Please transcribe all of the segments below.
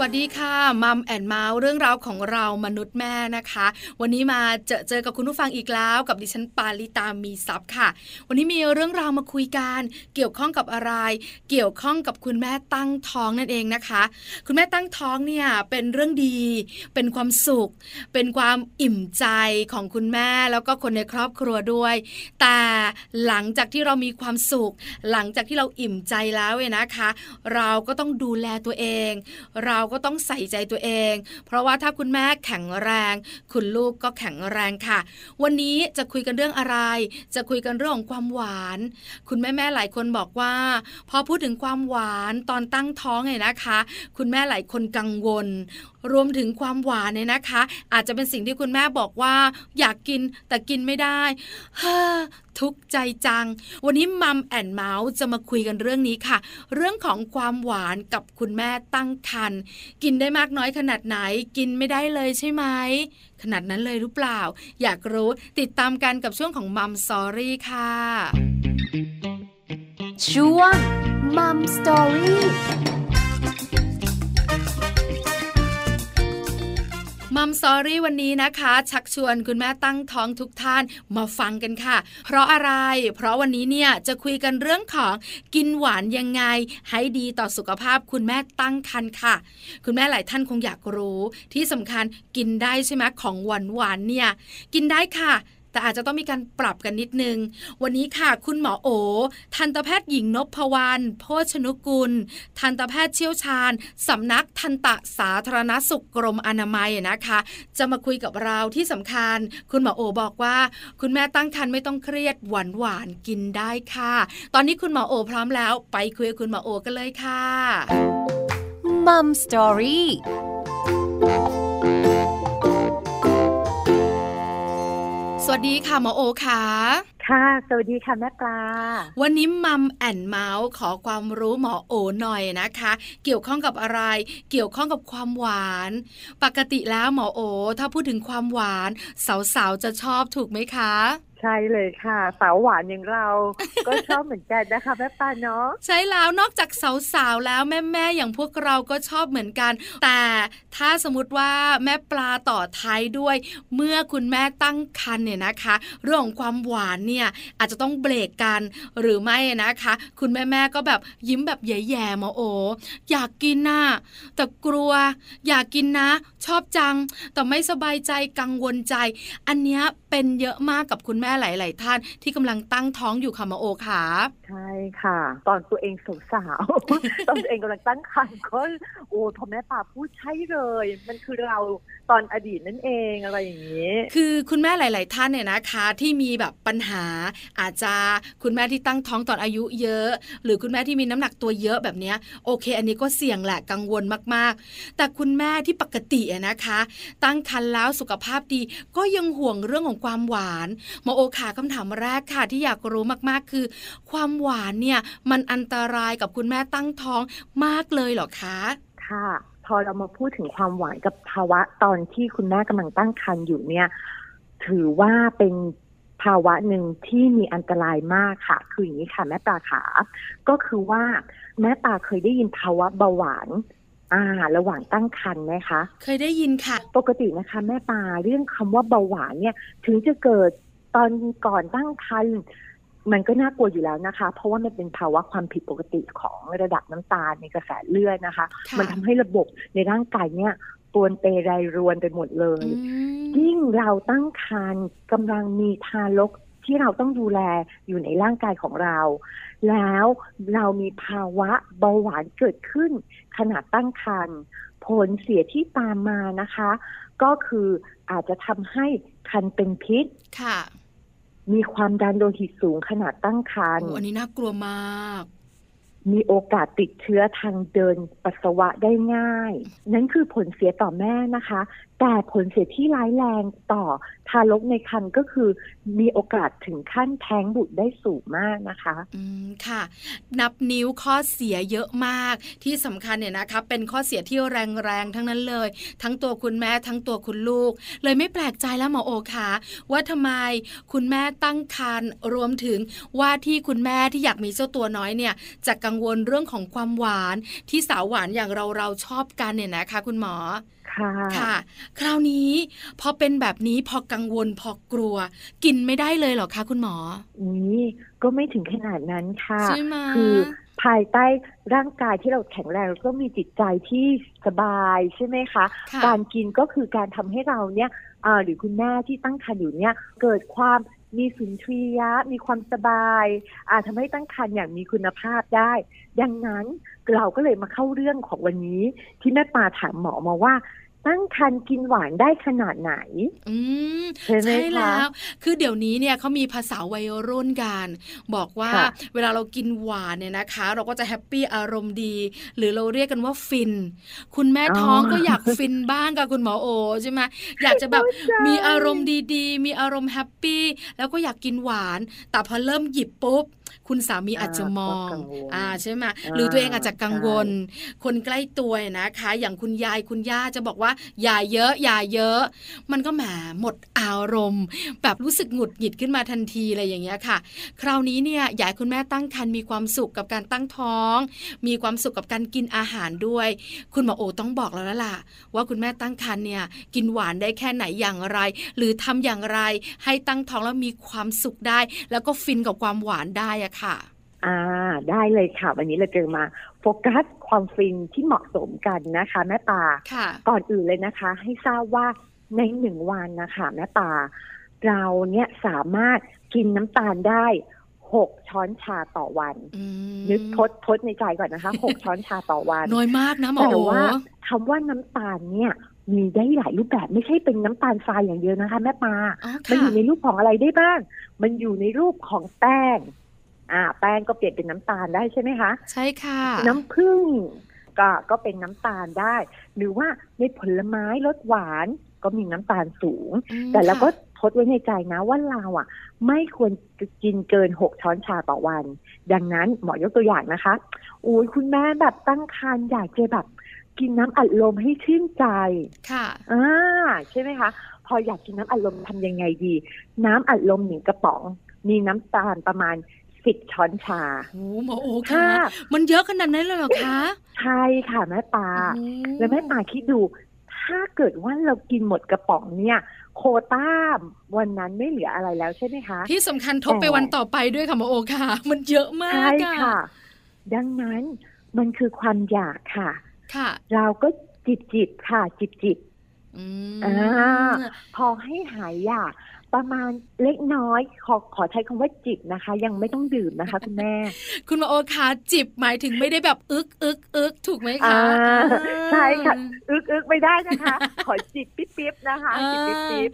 สวัสดีค่ะ Mom and Mouth เรื่องราวของเรามนุษย์แม่นะคะ วันนี้มาเจอเจอกับคุณผู้ฟังอีกแล้วกับดิฉันปาลิตามีซับค่ะ วันนี้มีเรื่องราวมาคุยกันเกี่ยวข้องกับอะไร เกี่ยวข้องกับคุณแม่ตั้งท้องนั่นเองนะคะ คุณแม่ตั้งท้องเนี่ยเป็นเรื่องดี เป็นความสุข เป็นความอิ่มใจของคุณแม่แล้วก็คนในครอบครัวด้วย แต่หลังจากที่เรามีความสุข หลังจากที่เราอิ่มใจแล้วเว้นะคะ เราก็ต้องดูแลตัวเอง เราก็ต้องใส่ใจตัวเอง เพราะว่าถ้าคุณแม่แข็งแรง คุณลูกก็แข็งแรงค่ะ วันนี้จะคุยกันเรื่องอะไร จะคุยกันเรื่องของความหวาน คุณแม่แม่หลายคนบอกว่า พอพูดถึงความหวานตอนตั้งท้องเนี่ยนะคะ คุณแม่หลายคนกังวล รวมถึงความหวานเนี่ยนะคะ อาจจะเป็นสิ่งที่คุณแม่บอกว่า อยากกินแต่กินไม่ได้เฮ้อ ทุกข์ใจจัง วันนี้ Mom and Mouth จะมาคุยกันเรื่องนี้ค่ะ เรื่องของความหวานกับคุณแม่ตั้งครรภ์กินได้มากน้อยขนาดไหน กินไม่ได้เลยใช่ไหมขนาดนั้นเลยหรือเปล่า อยากรู้ติดตามกันกับช่วงของ Mom Story ค่ะช่วงมัมสอรี่ มัมซอรี่วันนี้นะคะ ชักชวนคุณแม่ตั้งท้องทุกท่านมาฟังกันค่ะ เพราะอะไร เพราะวันนี้เนี่ยจะคุยกันเรื่องของกินหวานยังไง ให้ดีต่อสุขภาพคุณแม่ตั้งครรภ์ค่ะ คุณแม่หลายท่านคงอยากรู้ ที่สำคัญกินได้ใช่ไหมของหวานหวานเนี่ยกินได้ค่ะ แต่อาจจะต้องมีการปรับกันนิดนึง วันนี้ค่ะ คุณหมอโอ ทันตแพทย์หญิงนพวรรณโพชนุกุล ทันตแพทย์เชี่ยวชาญสำนักทันตสาธารณสุขกรมอนามัยนะคะ จะมาคุยกับเราที่สำคัญ คุณหมอโอบอกว่า คุณแม่ตั้งครรภ์ไม่ต้องเครียดหวานหวานกินได้ค่ะ ตอนนี้คุณหมอโอพร้อมแล้ว ไปคุยกับคุณหมอโอกันเลยค่ะมัมสตอรี่ วัสดีค่ะหมอโอค่ะค่ะ สวัสดีค่ะแม่ปลา วันนี้มัมแอนเมาส์ขอความรู้หมอโอหน่อยนะคะ เกี่ยวข้องกับอะไร เกี่ยวข้องกับความหวาน ปกติแล้วหมอโอ ถ้าพูดถึงความหวาน สาวๆจะชอบถูกไหมคะ ใช่เลยค่ะ สาวหวานอย่างเรา ก็ชอบเหมือนกันนะคะแม่ปลาเนาะใช่แล้วนอกจากสาวๆแล้วแม่ๆอย่างพวกเราก็ชอบเหมือนกัน แต่ถ้าสมมติว่าแม่ปลาต่อท้ายด้วย เมื่อคุณแม่ตั้งครรภ์เนี่ยนะคะ เรื่องของความหวานเนี่ยอาจจะต้องเบรกกันหรือไม่นะคะ คุณแม่ๆก็แบบยิ้มแบบแย่ๆมาโออยากกินน่ะแต่กลัว อยากกินนะ ชอบจัง แต่ไม่สบายใจกังวลใจ อันเนี้ยเป็นเยอะมากกับคุณแม่หลาย ๆ ท่านที่กำลังตั้งท้องอยู่ค่ะมาโอค่ะใช่ค่ะ ตอนตัวเองสาวๆตอนตัวเองกำลังตั้งครรภ์ก็โอ้พอแม่ป่าพูดใช่เลย มันคือเราตอนอดีตนั่นเองอะไรอย่างนี้ คือคุณแม่หลาย ๆ ท่านเนี่ยนะคะ ที่มีแบบปัญหาอาจจะคุณแม่ที่ตั้งท้องตอนอายุเยอะ หรือคุณแม่ที่มีน้ำหนักตัวเยอะแบบนี้โอเค อันนี้ก็เสี่ยงแหละกังวลมาก ๆ แต่คุณแม่ที่ปกตินะคะ ตั้งครรภ์แล้วสุขภาพดีก็ยังห่วงเรื่องของความหวานหมอโอขาคำถามแรกค่ะ ที่อยากรู้มากๆคือ ความหวานเนี่ยมันอันตรายกับคุณแม่ตั้งท้องมากเลยเหรอคะค่ะ พอเรามาพูดถึงความหวานกับภาวะตอนที่คุณแม่กำลังตั้งครรภ์อยู่เนี่ย ถือว่าเป็นภาวะหนึ่งที่มีอันตรายมากค่ะ คืออย่างนี้ค่ะแม่ปลาขา ก็คือว่าแม่ปลาเคยได้ยินภาวะเบาหวาน อ่า ระหว่างตั้งครรภ์ไหมคะ เคยได้ยินค่ะ ปกตินะคะ แม่ปลาเรื่องคำว่าเบาหวานเนี่ย ถึงจะเกิดตอนก่อนตั้งครรภ์มันก็น่ากลัวอยู่แล้วนะคะ เพราะว่ามันเป็นภาวะความผิดปกติของระดับน้ำตาลในกระแสเลือดนะคะ มันทำให้ระบบในร่างกายเนี่ยปวนเปรายรวนไปหมดเลย ยิ่งเราตั้งครรภ์กำลังมีทารกที่เราต้องดูแลอยู่ในร่างกายของเรา แล้วเรามีภาวะเบาหวานเกิดขึ้น ขณะตั้งครรภ์ผลเสียที่ตามมานะคะ ก็คืออาจจะทำให้คันเป็นพิษค่ะ มีความดันโลหิตสูงขนาดตั้งครรภ์อันนี้น่ากลัวมาก มีโอกาสติดเชื้อทางเดินปัสสาวะได้ง่าย นั่นคือผลเสียต่อแม่นะคะแต่ผลเสียที่ร้ายแรงต่อทารกในครรภ์ก็คือมีโอกาสถึงขั้นแท้งบุตรได้สูงมากนะคะ อืมค่ะ นับนิ้วข้อเสียเยอะมากที่สำคัญเนี่ยนะคะเป็นข้อเสียที่แรงๆทั้งนั้นเลย ทั้งตัวคุณแม่ทั้งตัวคุณลูก เลยไม่แปลกใจแล้วหมอโอค่ะว่าทำไมคุณแม่ตั้งครรภ์รวมถึงว่าที่คุณแม่ที่อยากมีเจ้าตัวน้อยเนี่ยจะกังวลเรื่องของความหวานที่สาวหวานอย่างเราเราชอบกันเนี่ยนะคะ คุณหมอ ค่ะค่ะ คราวนี้พอเป็นแบบนี้พอกังวลพอกลัว กินไม่ได้เลยเหรอคะคุณหมอนี่ก็ไม่ถึงขนาดนั้นค่ะใช่ไหมคือภายใต้ร่างกายที่เราแข็งแรงแล้วก็มีจิตใจที่สบายใช่ไหมคะค่ะการกินก็คือการทำให้เราเนี่ยอ่าหรือคุณแม่ที่ตั้งครรภ์อยู่เนี่ยเกิดความมีสุนทรียะ มีความสบาย อาจทำให้ตั้งครรภ์อย่างมีคุณภาพได้ ดังนั้นเราก็เลยมาเข้าเรื่องของวันนี้ ที่แม่ปาถามหมอมาว่า ตั้งครรภ์กินหวานได้ขนาดไหน อืมใช่ไหมคะแล้ว คือเดี๋ยวนี้เนี่ยเขามีภาษาวัยรุ่นกัน บอกว่าค่ะเวลาเรากินหวานเนี่ยนะคะ เราก็จะ happy อารมณ์ดี หรือเราเรียกกันว่าฟิน คุณแม่ท้องก็อยากฟินบ้างกับคุณหมอโอใช่ไหมอยากจะแบบมีอารมณ์ดีๆ มีอารมณ์ happy แล้วก็อยากกินหวาน แต่พอเริ่มหยิบปุ๊บ คุณสามีอาจจะมองก็กังวลอ่าใช่ไหมอ่าหรือตัวเองอาจจะกังวล คนใกล้ตัวเนี่ยนะคะ อย่างคุณยายคุณย่าจะบอกว่าอย่าเยอะอย่าเยอะ มันก็แหมหมดอารมณ์ แบบรู้สึกหงุดหงิดขึ้นมาทันทีอะไรอย่างเงี้ยค่ะ คราวนี้เนี่ยอยากให้คุณแม่ตั้งครรภ์มีความสุขกับการตั้งท้อง มีความสุขกับการกินอาหารด้วย คุณหมอโอต้องบอกแล้วล่ะ ว่าคุณแม่ตั้งครรภ์เนี่ยกินหวานได้แค่ไหนอย่างไร หรือทำอย่างไรให้ตั้งท้องแล้วมีความสุขได้ แล้วก็ฟินกับความหวานได้อะค่ะ อ่า ได้เลยค่ะ วันนี้เราจะมาโฟกัสความฟินที่เหมาะสมกันนะคะแม่ปาค่ะก่อนอื่นเลยนะคะ ให้ทราบว่าในหนึ่งวันนะคะแม่ปาเราเนี่ยสามารถกินน้ำตาลได้หกช้อนชาต่อวันอืมนึกทดทดในใจก่อนนะคะหกช้อนชาต่อวัน น้อยมากนะหมอแต่โอว่าคำว่าน้ำตาลเนี่ย มีได้หลายรูปแบบไม่ใช่เป็นน้ำตาลทรายอย่างเดียวนะคะ แม่ปาอ๋อมันอค่ะยู่ในรูปของอะไรได้บ้าง มันอยู่ในรูปของแป้ง อ่า แป้งก็เปลี่ยนเป็นน้ำตาลได้ใช่ไหมคะ ใช่ค่ะ น้ำผึ้งก็ก็เป็นน้ำตาลได้ หรือว่าในผลไม้รสหวานก็มีน้ำตาลสูงอืมแต่เราก็ค่ะทดไว้ในใจนะว่าเราอะ ไม่ควรกินเกินหกช้อนชาต่อวัน ดังนั้นหมอยกตัวอย่างนะคะอุ้ยคุณแม่แบบตั้งครรภ์อยากจะแบบกินน้ำอัดลมให้ชื่นใจ ค่ะ อ่า ใช่ไหมคะ พออยากกินน้ำอัดลมทำยังไงดี น้ำอัดลมหนึ่งกระป๋อง มีน้ำตาลประมาณ สิบช้อนชาโอ้หมอโอค่ะค่ะ มันเยอะขนาดนั้นเลยเหรอคะ ใช่ค่ะแม่ปลาโอ้แล้วแม่ปลาคิดดู ถ้าเกิดว่าเรากินหมดกระป๋องเนี่ย โควต้าวันนั้นไม่เหลืออะไรแล้วใช่ไหมคะ ที่สำคัญทบไปแต่วันต่อไปด้วยค่ะหมอโอค่ะ มันเยอะมากใช่อะค่ะ ดังนั้นมันคือความอยากค่ะ ค่ะ เราก็จิบจิบๆค่ะ จิบจิบอืมอ่าๆพอให้หายอยาก ประมาณเล็กน้อย ขอขอใช้คำว่าจิบนะคะ ยังไม่ต้องดื่มนะคะคุณแม่ คุณหมอโอค่ะจิบหมายถึงไม่ได้แบบอึกอึกอึกถูกไหมคะอ่าอ่าใช่ค่ะอึกอึกไม่ได้นะคะ ขอจิบปิ๊บปิ๊บนะคะจิบปิ๊บปิ๊บ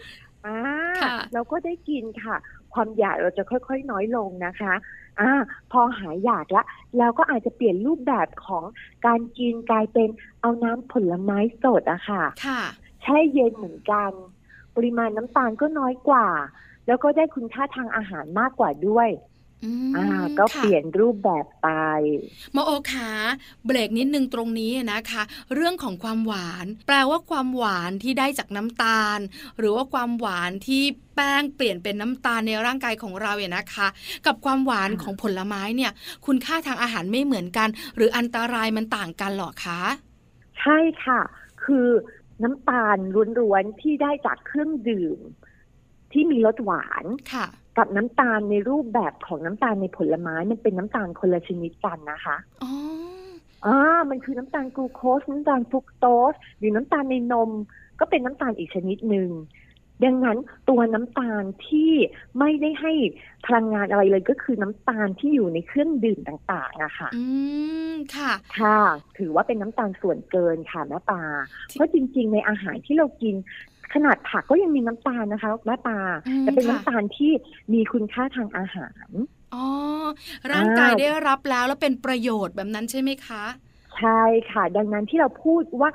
อ่าค่ะเราก็ได้กินค่ะ ความอยากเราจะค่อย ๆ น้อยลงนะคะอ่าพอหายอยากละเราก็อาจจะเปลี่ยนรูปแบบของการกินกลายเป็นเอาน้ำผลไม้สดอะค่ะ ค่ะแช่เย็นเหมือนกัน ปริมาณน้ำตาลก็น้อยกว่า แล้วก็ได้คุณค่าทางอาหารมากกว่าด้วยอืมอ่าก็ค่ะเปลี่ยนรูปแบบไปหมอโอขาเบรกนิดนึงตรงนี้นะคะ เรื่องของความหวาน แปลว่าความหวานที่ได้จากน้ำตาล หรือว่าความหวานที่แป้งเปลี่ยนเป็นน้ำตาลในร่างกายของเราเนี่ยนะคะ กับความหวานค่ะของผลไม้เนี่ย คุณค่าทางอาหารไม่เหมือนกัน หรืออันตรายมันต่างกันเหรอคะ ใช่ค่ะ คือ น้ำตาลล้วนๆที่ได้จากเครื่องดื่ม ที่มีรสหวานค่ะกับน้ำตาลในรูปแบบของน้ำตาลในผลไม้มันเป็นน้ำตาลคนละชนิดกันนะคะอ๋ออ่ามันคือน้ำตาลกลูโคสน้ำตาลฟรุกโตสหรือน้ำตาลในนม ก็เป็นน้ำตาลอีกชนิดหนึ่ง ดังนั้นตัวน้ำตาลที่ไม่ได้ให้พลังงานอะไรเลยก็คือน้ำตาลที่อยู่ในเครื่องดื่มต่างๆอะค่ะ อืมค่ะ ค่ะ ถือว่าเป็นน้ำตาลส่วนเกินค่ะแม่ปลาที่เพราะจริง ๆ ในอาหารที่เรากินขนาดผักก็ยังมีน้ำตาลนะคะแม่ปลาอืมแต่เป็นค่ะน้ำตาลที่มีคุณค่าทางอาหารอ๋อร่างกายอ่าได้รับแล้วแล้วเป็นประโยชน์แบบนั้นใช่ไหมคะ ใช่ค่ะ ดังนั้นที่เราพูดว่า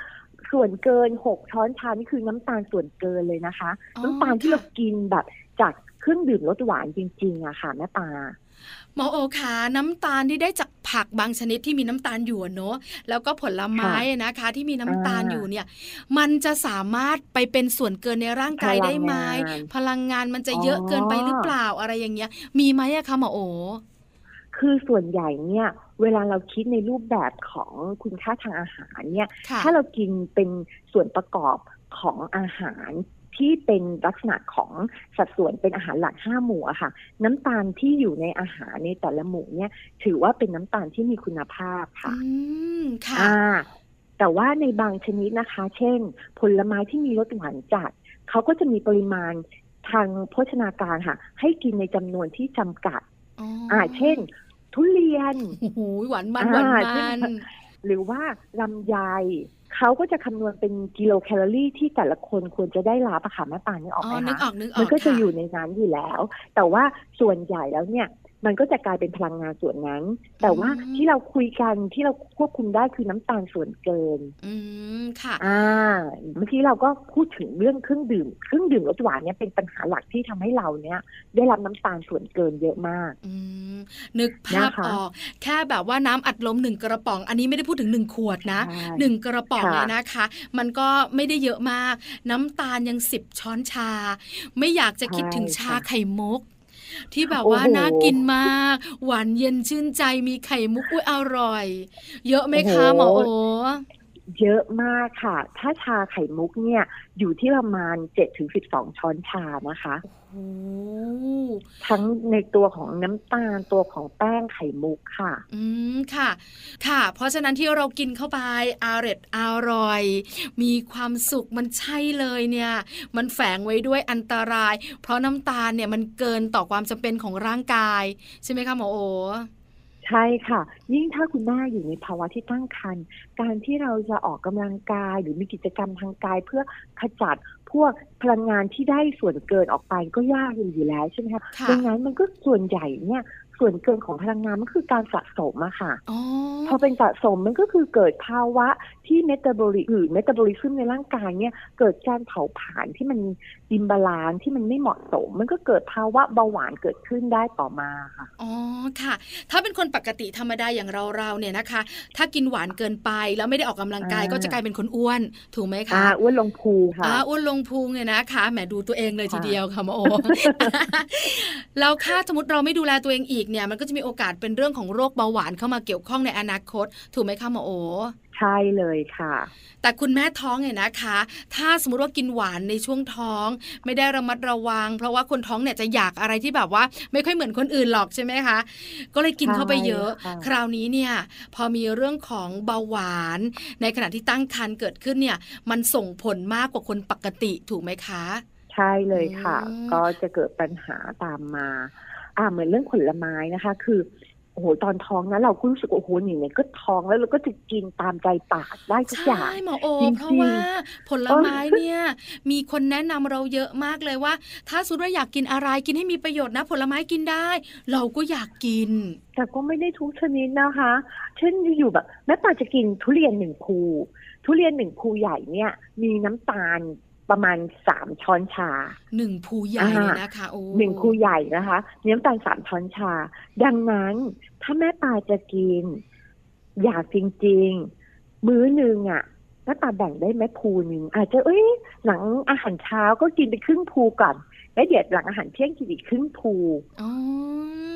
ส่วนเกินหกช้อนชานี่คือน้ำตาลส่วนเกินเลยนะคะอ๋อน้ำตาลที่ค่ะเรากินแบบจากเครื่องดื่มรสหวานจริงๆอะค่ะแม่ปลาหมอโอคะน้ำตาลที่ได้จากผักบางชนิดที่มีน้ำตาลอยู่อะเนอะแล้วก็ผลไม้นะคะ ที่มีน้ำตาลอ่าอยู่เนี่ย มันจะสามารถไปเป็นส่วนเกินในร่างกายได้ไหมพลังงานพลังงานมันจะเยอะเกินไปหรือเปล่าอะไรอย่างเงี้ย มีไหมอะคะหมอโอ คือส่วนใหญ่เนี่ยเวลาเราคิดในรูปแบบของคุณค่าทางอาหารเนี่ยค่ะถ้าเรากินเป็นส่วนประกอบของอาหารที่เป็นลักษณะของสัดส่วนเป็นอาหารหลักห้าหมู่อะค่ะ น้ำตาลที่อยู่ในอาหารในแต่ละหมู่เนี่ย ถือว่าเป็นน้ำตาลที่มีคุณภาพค่ะอืมค่ะอ่าแต่ว่าในบางชนิดนะคะ เช่น ผลไม้ที่มีรสหวานจัดเขาก็จะมีปริมาณทางโภชนาการค่ะ ให้กินในจำนวนที่จำกัดอ๋ออ่า เช่น ทุเรียนโอ้โหหวานมันอ่าหวานใช่มันหรือว่าลำไยเขาก็จะคำนวณเป็นกิโลแคลอรี่ที่แต่ละคนควรจะได้รับอะค่ะแม่ปานนึกออกอ๋ไหมอนึกอคะอกนึกออกมันก็จะค่อยู่ในนั้นอยู่แล้ว แต่ว่าส่วนใหญ่แล้วเนี่ย มันก็จะกลายเป็นพลังงานส่วนนั้น แต่ว่าที่เราคุยกันที่เราควบคุมได้คือน้ำตาลส่วนเกิน อืมค่ะ อ่าเมื่อกี้เราก็พูดถึงเรื่องเครื่องดื่ม เครื่องดื่มรสหวานเนี่ยเป็นปัญหาหลักที่ทำให้เราเนี่ย ได้รับน้ำตาลส่วนเกินเยอะมาก อืมนึกภาพนะคะออก แค่แบบว่าน้ำอัดลมหนึ่งกระป๋อง อันนี้ไม่ได้พูดถึงหนึ่งขวดนะใช่หนึ่งกระป๋องค่ะเนี่ยนะคะ มันก็ไม่ได้เยอะมาก น้ำตาลยังสิบช้อนชา ไม่อยากจะคิดถึงชาไข่มุก ที่แบบว่าโอ้โหน่ากินมาก หวานเย็นชื่นใจมีไข่มุกอุ้ยอร่อย เยอะไหมคะโอ้หมอโหโอเยอะมากค่ะ ถ้าชาไข่มุกเนี่ย อยู่ที่ประมาณเจ็ดถึงสิบสองช้อนชานะคะ โอ้ ทั้งในตัวของน้ำตาลตัวของแป้งไข่มุกค่ะ อืมค่ะ ค่ะ เพราะฉะนั้นที่เรากินเข้าไปอร่อยอร่อย มีความสุขมันใช่เลยเนี่ย มันแฝงไว้ด้วยอันตราย เพราะน้ำตาลเนี่ยมันเกินต่อความจำเป็นของร่างกาย ใช่ไหมคะหมอโอ ใช่ค่ะ ยิ่งถ้าคุณแม่อยู่ในภาวะที่ตั้งครรภ์การที่เราจะออกกำลังกายหรือมีกิจกรรมทางกายเพื่อขจัดพวกพลังงานที่ได้ส่วนเกินออกไปก็ยากอยู่แล้วใช่ไหมคะค่ะดังนั้นมันก็ส่วนใหญ่เนี่ยส่วนเกินของพลังงานมันคือการสะสมอะค่ะอ๋อพอเป็นสะสมมันก็คือเกิดภาวะที่เมตาบอลิกหรือเมตาบอลิซึมในร่างกายเนี่ยเกิดการเผาผลาญที่มัน imbalance ที่มันไม่เหมาะสม มันก็เกิดภาวะเบาหวานเกิดขึ้นได้ต่อมาค่ะอ๋อค่ะ ถ้าเป็นคนปกติธรรมดาอย่างเราเราๆเนี่ยนะคะ ถ้ากินหวานเกินไปแล้วไม่ได้ออกกำลังกายอ่าก็จะกลายเป็นคนอ้วนถูกไหมคะอ่าอ้วนลงพุงค่ะอ่าอ้วนลงพุงเนี่ยนะคะแหมดูตัวเองเลยทีค่ะเดียวค่ะหมอโอแล้วถ้าสมมติเราไม่ดูแลตัวเองอีกเนี่ย มันก็จะมีโอกาสเป็นเรื่องของโรคเบาหวานเข้ามาเกี่ยวข้องในอนาคต ถูกไหมคะหมอโอ ใช่เลยค่ะ แต่คุณแม่ท้องเนี่ยนะคะ ถ้าสมมติว่ากินหวานในช่วงท้อง ไม่ได้ระมัดระวัง เพราะว่าคนท้องเนี่ยจะอยากอะไรที่แบบว่า ไม่ค่อยเหมือนคนอื่นหรอกใช่ไหมคะ ก็เลยกินเข้าไปเยอะใช่ค่ะคราวนี้เนี่ยพอมีเรื่องของเบาหวาน ในขณะที่ตั้งครรภ์เกิดขึ้นเนี่ย มันส่งผลมากกว่าคนปกติถูกไหมคะ ใช่เลยค่ะอืมก็จะเกิดปัญหาตามมา อ่าเหมือนเรื่องผลไม้นะคะ คือ โอ้โหตอนท้องนะเราก็รู้สึกว่าโอ้โหนี่เนี่ยก็ท้องแล้วเราก็จะกินตามใจปากได้ทุกอย่างใช่หมอโอจริงๆเพราะว่าผลไม้เนี่ยมีคนแนะนำเราเยอะมากเลยว่า ถ้าสมมติว่าอยากกินอะไรกินให้มีประโยชน์นะ ผลไม้กินได้ เราก็อยากกิน แต่ก็ไม่ได้ทุกชนิดนะคะ เช่นอยู่แบบแม่ปาจะกินทุเรียนหนึ่งภูทุเรียนหนึ่งภูใหญ่เนี่ยมีน้ำตาล ประมาณสามช้อนชาหนึ่งภูใหญ่เลยนะคะโอ้หนึ่งภูใหญ่นะคะมีน้ำตาลสามช้อนชา ดังนั้นถ้าแม่ปาจะกิน อยากจริง ๆ มื้อหนึ่งอะแม่ปาแบ่งได้ไหมภูหนึ่งอาจจะเอ้ยหลังอาหารเช้าก็กินไปครึ่งภูก่อนแล้วเดี๋ยวหลังอาหารเที่ยงกินอีกครึ่งภูอ๋อ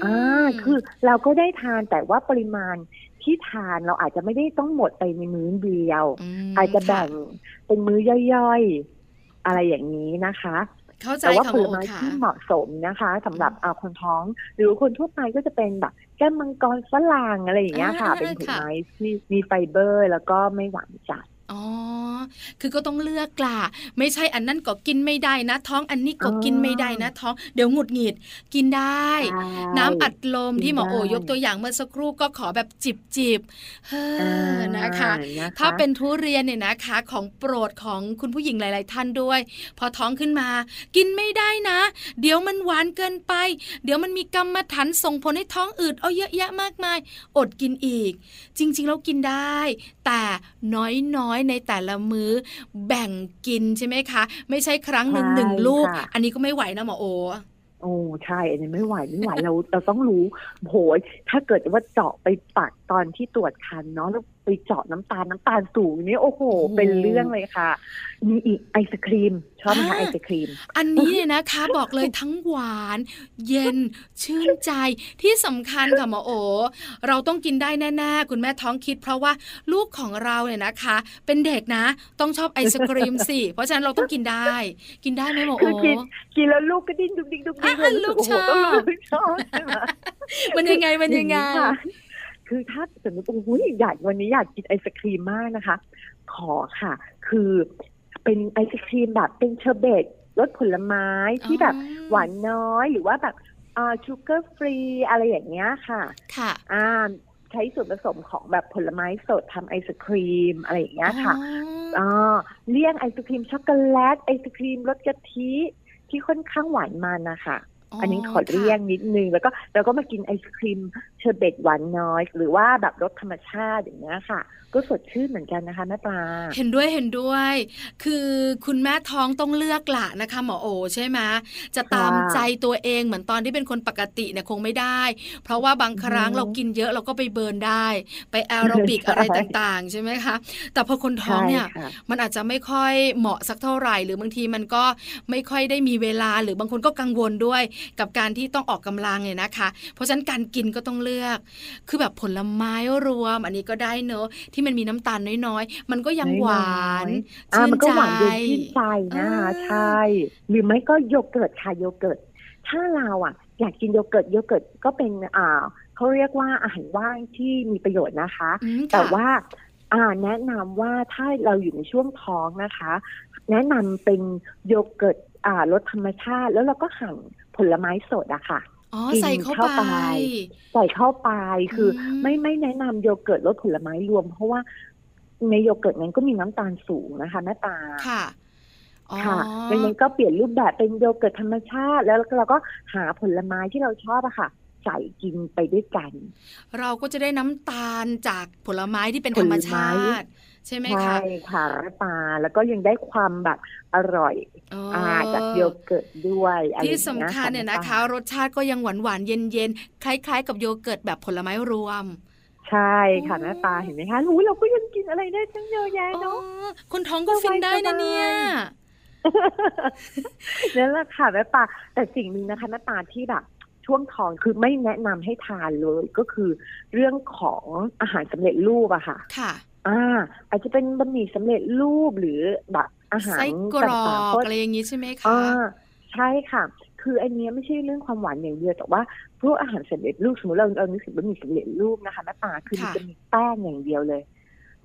อ่าคือเราก็ได้ทานแต่ว่าปริมาณที่ทานเราอาจจะไม่ได้ต้องหมดไปในมื้อเดียวมอาจจะแบ่งค่เป็นมื้อย่อยๆ อะไรอย่างนี้นะคะเข้าใจแต่ว่าค่ะผหมลอโอไม้ค่ะที่เหมาะสมนะคะสำหรับเอาคนท้อง หรือคนทั่วไปก็จะเป็นแบบแก้มมังกรฝรั่งอะไรอย่างเงี้ยค่ะอ่าเป็นผลค่ะไม้ที่มีไฟเบอร์ แล้วก็ไม่หวานจัด อ๋อ คือก็ต้องเลือกกล่ะ ไม่ใช่อันนั้นก็กินไม่ได้นะ ท้องอันนี้ก็กินไม่ได้นะ ท้องเดี๋ยวหงุดหงิดกินได้ใช่น้ำอัดลมกินที่หมอโอได้ยกตัวอย่างเมื่อสักครู่ก็ขอแบบจิบจิบๆเฮ้อ่าอนะคะนะคะ ถ้าเป็นทุเรียนเนี่ยนะคะ ของโปรดของคุณผู้หญิงหลาย ๆ ท่านด้วย พอท้องขึ้นมา กินไม่ได้นะ เดี๋ยวมันหวานเกินไป เดี๋ยวมันมีกรรมฐานส่งผลให้ท้องอืดเอาเยอะแยะมากมาย อดกินอีก จริง ๆ แล้วกินได้ แต่น้อยอยๆในแต่ละมื้อแบ่งกินใช่ไหมคะ ไม่ใช่ครั้งหนึ่งใช่หนึ่งลูกค่ะอันนี้ก็ไม่ไหวนะหมอโอโอ้ใช่อันนี้ไม่ไหวไม่ไหวเราเราต้องรู้โหยถ้าเกิดว่าเจาะไปปักตอนที่ตรวจคันเนาะแล้วไปเจาะน้ำตาลน้ำตาลสูงนี่โอ้โหโอ้โห เป็นเรื่องเลยค่ะ มีอีกไอศครีม ชอบไหมคะอ่าไอศครีม อันนี้เนี่ยนะคะ บอกเลยทั้งหวาน เย็นชื่นใจที่สำคัญค่ะหมอโอ เราต้องกินได้แน่ๆ คุณแม่ท้องคิด เพราะว่าลูกของเราเนี่ยนะคะ เป็นเด็กนะ ต้องชอบไอศกรีมสิ เพราะฉะนั้นเราต้องกินได้ กินได้ไหมหมอโอคือกินกินแล้วลูกก็ดิ้นดุกดิกดุกดิกอะเลยรู้สึกลูโอ้กโหชอบต้องรู้ชอบใช่ไหมมันยังไงมันยังไงอา ค่ะคือถ้าสมมติโอ้ยอยากวันนี้อยากกินไอศครีมมากนะคะ ขอค่ะ คือเป็นไอศครีมแบบเป็นเชอร์เบตรสผลไม้ที่แบบอ๋อหวานน้อยหรือว่าแบบอ่า sugar free อะไรอย่างเงี้ยค่ะ ค่ะอ่าใช้ส่วนผสมของแบบผลไม้สดทำไอศครีมอะไรอย่างเงี้ยค่ะอ๋ออ่าเลี่ยงไอศครีมช็อกโกแลตไอศครีมรสกะทิที่ค่อนข้างหวานมันนะคะอันนี้ขอเลี่ยงนิดนึงแล้วก็แล้วก็มากินไอศครีม เชอร์เบตหวานน้อย หรือว่าแบบรสธรรมชาติอย่างเงี้ยค่ะ ก็สดชื่นเหมือนกันนะคะแม่ปลาเห็นด้วยเห็นด้วย คือคุณแม่ท้องต้องเลือกละนะคะ หมอโอใช่ไหมจะตามค่ะใจตัวเองเหมือนตอนที่เป็นคนปกติเนี่ยคงไม่ได้ เพราะว่าบางครั้งอือฮึเรากินเยอะเราก็ไปเบิร์นได้ ไปแอโรบิกใช่อะไรต่างๆ ใช่ไหมคะแต่พอคนท้องเนี่ยใช่ค่ะมันอาจจะไม่ค่อยเหมาะสักเท่าไหร่ หรือบางทีมันก็ไม่ค่อยได้มีเวลาหรือบางคนก็กังวลด้วย กับการที่ต้องออกกำลังเนี่ยนะคะ เพราะฉะนั้นการกินก็ต้องเลือกคือแบบผลไม้รวม อันนี้ก็ได้เนอะที่มันมีน้ำตาลน้อยๆ มันก็ยังหวานอ่าชื่นมันก็ใจหวานเย็นชื่นใจนะคะอ่าใช่หรือไม่ก็โยเกิร์ตค่ะโยเกิร์ตถ้าเราอะ อยากกินโยเกิร์ตโยเกิร์ตก็เป็นอ่าเขาเรียกว่าอาหารว่างที่มีประโยชน์นะคะอืมแต่ค่ะว่าอ่าแนะนำว่าถ้าเราอยู่ในช่วงท้องนะคะ แนะนำเป็นโยเกิร์ตอ่ารสธรรมชาติ แล้วเราก็หั่นผลไม้สดอะค่ะอ๋อ กินใส่เข้าเข้าไปไปใส่เข้าไปคืออมไม่ไม่แนะนำโยเกิร์ตรสผลไม้รวม เพราะว่าในโยเกิร์ตนั้นก็มีน้ำตาลสูงนะคะแม่ปลาค่ะอ๋อค่ะดังนั้นก็เปลี่ยนรูปแบบเป็นโยเกิร์ตธรรมชาติ แล้วเราก็หาผลไม้ที่เราชอบอะค่ะ ใส่กินไปด้วยกัน เราก็จะได้น้ำตาลจากผลไม้ที่เป็นธรรมชาติ ใช่ไหมใช่คะค่ะแม่ปลาแล้วก็ยังได้ความแบบอร่อยอ๋ออ่าจากโยเกิร์ตด้วยอะไรที่อย่างสำเงี้ยคัญเนี่ยแม่นะคะปลารสชาติก็ยังหวานหวานๆเย็นเย็นๆคล้าย ๆ กับโยเกิร์ตแบบผลไม้รวมใช่ค่ะอ๋อแม่ปลาเห็นไหมคะรู้เราก็ยังกินอะไรได้ตั้งเยอะแยะอ๋อเนาะคนท้องก็ฟินได้นะเนี่ยนั่นแหละค่ะแม่ปลาแต่สิ่งหนึ่งนะคะแม่ปลาที่แบบ ช่วงท้องคือไม่แนะนำให้ทานเลย ก็คือเรื่องของอาหารสำเร็จรูปอะค่ะ ค่ะ อ่า อาจจะเป็นบะหมี่สำเร็จรูปหรือแบบอาหารไส้กรอต่างๆกก็อะไรอย่างนี้ใช่ไหมคะอ่าใช่ค่ะ คืออันเนี้ยไม่ใช่เรื่องความหวานอย่างเดียวแต่ว่าพวกอาหารสำเร็จรูปสมมติเราเรานึกถึงบะหมี่สำเร็จรูปนะคะแม่ปลาคือมันค่ะจะมีแป้งอย่างเดียวเลย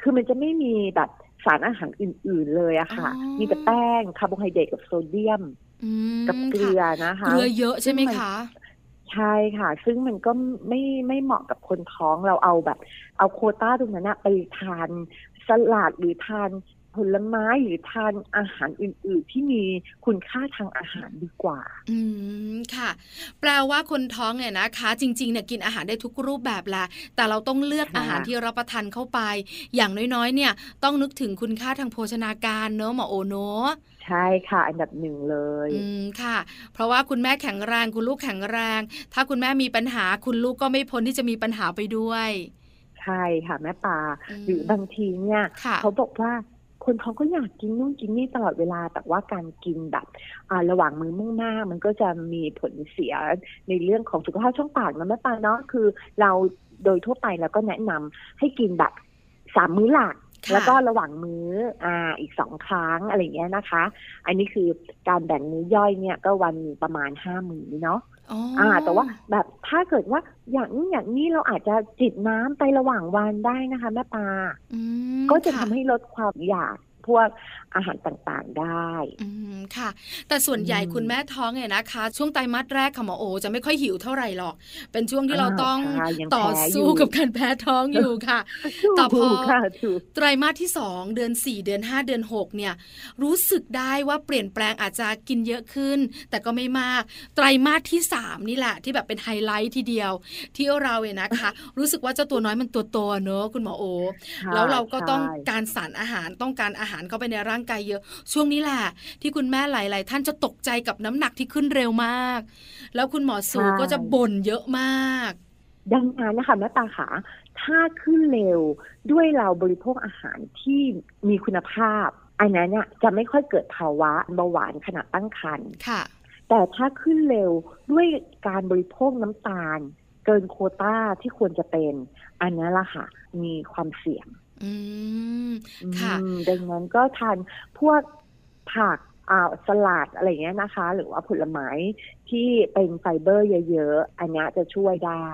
คือมันจะไม่มีแบบสารอาหารอื่น ๆ เลยอะค่ะอ๋อมีแต่แป้งคาร์โบไฮเดรตกับโซเดียมอืมกับเกลืค่ะอนะคะ เกลือเยอะใช่ไหมซึ่งมันคะ ใช่ค่ะ ซึ่งมันก็ไม่ไม่เหมาะกับคนท้องเราเอาแบบ เอาโคต้าตรงนั้นนะไปทานสลัดหรือทาน ผลไม้หรือทานอาหารอื่น ๆ ที่มีคุณค่าทางอาหารดีกว่า อืมค่ะ แปลว่าคนท้องเนี่ยนะคะ จริงๆเนี่ยกินอาหารได้ทุกรูปแบบแหละแต่เราต้องเลือกค่ะอาหารที่รับประทานเข้าไป อย่างน้อยๆ เนี่ยต้องนึกถึงคุณค่าทางโภชนาการเนอะหมอโอเนอะใช่ค่ะ อันดับหนึ่งเลย อืมค่ะ เพราะว่าคุณแม่แข็งแรงคุณลูกแข็งแรง ถ้าคุณแม่มีปัญหาคุณลูกก็ไม่พ้นที่จะมีปัญหาไปด้วย ใช่ค่ะแม่ปลามหรือบางทีเนี่ยค่ะเขาบอกว่า คนท้องก็อยากกินนู่นกินนี่ตลอดเวลา แต่ว่าการกินแบบอ่าระหว่างมือมุ่งหน้า มันก็จะมีผลเสียในเรื่องของสุขภาพช่องปากนะแม่ปลาเนาะคือ เราโดยทั่วไปแล้วก็แนะนำให้กินแบบสามมื้อหลักค่ะแล้วก็ระหว่างมื้ออ่าอีกสองครั้งอะไรอย่างเงี้ยนะคะ อันนี้คือการแบ่งมื้อย่อยเนี่ยก็วันหนึ่งประมาณห้ามื้อเนาะ อ๋อออ่า แต่ว่าแบบถ้าเกิดว่าอย่างนี้อย่างนี้เราอาจจะจิบน้ำไประหว่างวันได้นะคะแม่ปลาอืมก็จะค่ทำให้ลดความอยากผ พวกอาหารต่างๆได้อืมค่ะ แต่ส่วนใหญ่คุณแม่ท้องเนี่ยนะคะ ช่วงไตรมาสแรกค่ะหมอโอ จะไม่ค่อยหิวเท่าไหร่หรอก เป็นช่วงที่เราต้องอ่าใช่ยังต่อแพ้อยู่สู้กับการแพ้ท้องอยู่ค่ะแต่พอถูกค่ะถูกไตรมาสที่ 2 เดือน 4 เดือน 5 เดือน 6 เนี่ย รู้สึกได้ว่าเปลี่ยนแปลงอาจจะกินเยอะขึ้น แต่ก็ไม่มากไตรมาสที่ 3 นี่แหละ ที่แบบเป็นไฮไลท์ทีเดียว ที่เราเนี่ยนะคะ รู้สึกว่าเจ้าตัวน้อยมันตัวโตเนอะคุณหมอโอค่ะแล้วเราก็ต้องใช่การสารอาหารต้องการอาหารเข้าไปในร่างกายเยอะ ช่วงนี้แหละที่คุณแม่หลาย ๆ ท่านจะตกใจกับน้ำหนักที่ขึ้นเร็วมาก แล้วคุณหมอสูก็จะบ่นเยอะมาก ดังนั้นนะคะแม่ปลาขาถ้าขึ้นเร็วด้วยเราบริโภคอาหารที่มีคุณภาพ อันนั้นเนี่ยจะไม่ค่อยเกิดภาวะเบาหวานขณะตั้งครรภ์ค่ะ แต่ถ้าขึ้นเร็วด้วยการบริโภคน้ำตาล เกินโควต้าที่ควรจะเป็น อันนั้นละค่ะ มีความเสี่ยง อืม ค่ะ อืมดังนั้นก็ทานพวกผักอ่าสลัดอะไรอย่างเงี้ยนะคะ หรือว่าผลไม้ที่เป็นไฟเบอร์เยอะๆ อันเนี้ยจะช่วยได้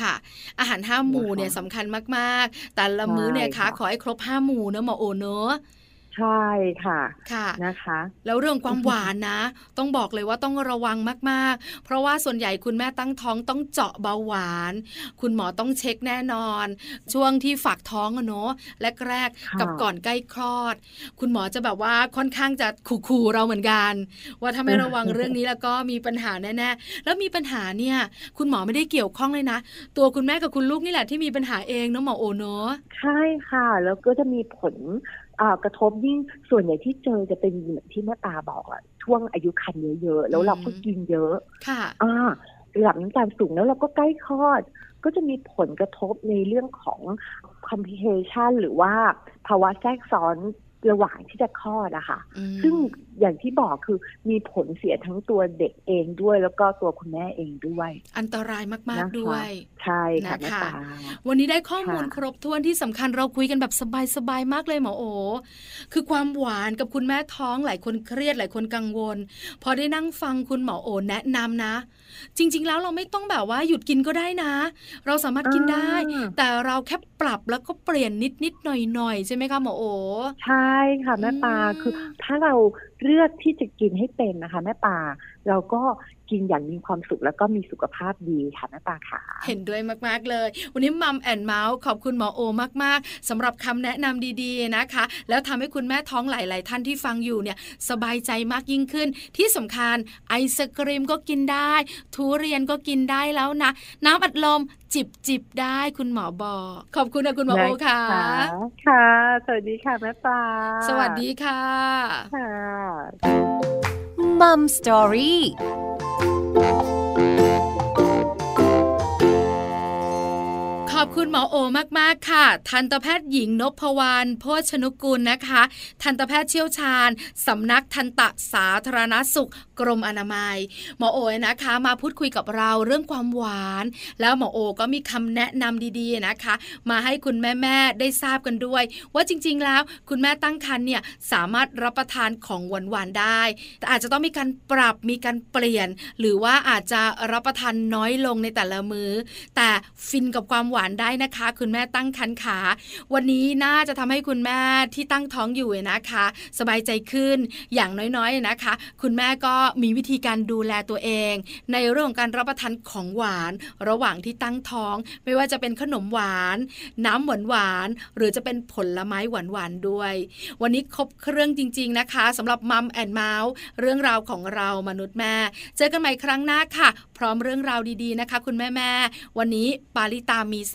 ค่ะ อาหารห้าหมู่นะคะเนี่ยสำคัญมากๆ แต่ละมื้อเนี่ยใช่คะค่ะขอให้ครบห้าหมู่เนอะหมอโอเนอะ ใช่ค่ะค่ะนะคะ แล้วเรื่องความหวานนะ ต้องบอกเลยว่าต้องระวังมากๆ เพราะว่าส่วนใหญ่คุณแม่ตั้งท้องต้องเจาะเบาหวาน คุณหมอต้องเช็คแน่นอน ช่วงที่ฝากท้องอะเนาะแรกๆค่ะกับก่อนใกล้คลอด คุณหมอจะแบบว่าค่อนข้างจะขู่ๆเราเหมือนกัน ว่าถ้าไม่ระวังเรื่องนี้แล้วก็มีปัญหาแน่ๆแล้วมีปัญหาเนี่ย คุณหมอไม่ได้เกี่ยวข้องเลยนะ ตัวคุณแม่กับคุณลูกนี่แหละที่มีปัญหาเองเนาะหมอโอเนาะใช่ค่ะ แล้วก็จะมีผลอ่า กระทบยิ่งส่วนใหญ่ที่เจอจะเป็นเหมือนที่แม่ตาบอกอะช่วงอายุครรภ์เยอะๆ แล้วเราก็กินเยอะค่ะอ่าระดับน้ำตาลสูงแล้วเราก็ใกล้คลอด ก็จะมีผลกระทบในเรื่องของ complication หรือว่าภาวะแทรกซ้อน ระหว่างที่จะคลอดอะค่ะอืมซึ่งอย่างที่บอกคือมีผลเสียทั้งตัวเด็กเองด้วย แล้วก็ตัวคุณแม่เองด้วย อันตรายมากนะคะๆด้วย ใช่ค่ะนะคะแม่ตาวันนี้ได้ข้อมูลค่ะครบถ้วนที่สำคัญเราคุยกันแบบสบายๆมากเลยหมอโอ คือความหวานกับคุณแม่ท้องหลายคนเครียดหลายคนกังวล พอได้นั่งฟังคุณหมอโอแนะนำนะ จริง ๆ แล้วเราไม่ต้องแบบว่าหยุดกินก็ได้นะ เราสามารถกินได้อ่าแต่เราแค่ปรับแล้วก็เปลี่ยนนิดๆหน่อยๆใช่ไหมคะหมอโอ ใช่ค่ะแม่ปาอืมคือถ้าเรา เลือกที่จะกินให้เป็นนะคะ แม่ปาเราก็กินอย่างมีความสุขแล้วก็มีสุขภาพดีค่ะแม่ปาค่ะ เห็นด้วยมากๆเลย วันนี้มัมแอนเมาส์ขอบคุณหมอโอมากๆสำหรับคำแนะนำดีๆนะคะ แล้วทำให้คุณแม่ท้องหลาย ๆ ท่านที่ฟังอยู่เนี่ยสบายใจมากยิ่งขึ้น ที่สำคัญไอศกรีมก็กินได้ ทุเรียนก็กินได้แล้วนะ น้ำอัดลมจิบจิบๆได้คุณหมอบอกขอบคุณนะคุณหมอโอค่ะ ค่ะ สวัสดีค่ะแม่ปลาสวัสดีค่ะค่ะมัม อรี่ขอบคุณหมอโอมากๆค่ะ ทันตแพทย์หญิงนพวรรณโพชนุกูลนะคะ ทันตแพทย์เชี่ยวชาญ สำนักทันตสาธารณสุข กรมอนามัย หมอโอนะคะ มาพูดคุยกับเราเรื่องความหวาน แล้วหมอโอก็มีคำแนะนำดีๆนะคะ มาให้คุณแม่ๆได้ทราบกันด้วย ว่าจริงๆแล้วคุณแม่ตั้งครรภ์เนี่ยสามารถรับประทานของหวานๆได้แต่อาจจะต้องมีการปรับมีการเปลี่ยน หรือว่าอาจจะรับประทานน้อยลงในแต่ละมือ้อ แต่ฟินกับความหวานได้นะคะ คุณแม่ตั้งครรภ์ขา วันนี้น่าจะทำให้คุณแม่ที่ตั้งท้องอยู่นะคะ สบายใจขึ้นอย่างน้อยๆนะคะ คุณแม่ก็มีวิธีการดูแลตัวเอง ในเรื่องของการรับประทานของหวาน ระหว่างที่ตั้งท้อง ไม่ว่าจะเป็นขนมหวาน น้ำหวานหวานหรือจะเป็นผลไม้หวานหวานๆด้วย วันนี้ครบเครื่องจริง ๆนะคะสำหรับมัมแอนเมาส์เรื่องราวของเรามนุษย์แม่ เจอกันใหม่ครั้งหน้าค่ะ พร้อมเรื่องราวดีๆนะคะ คุณแม่ๆวันนี้ปาริตามี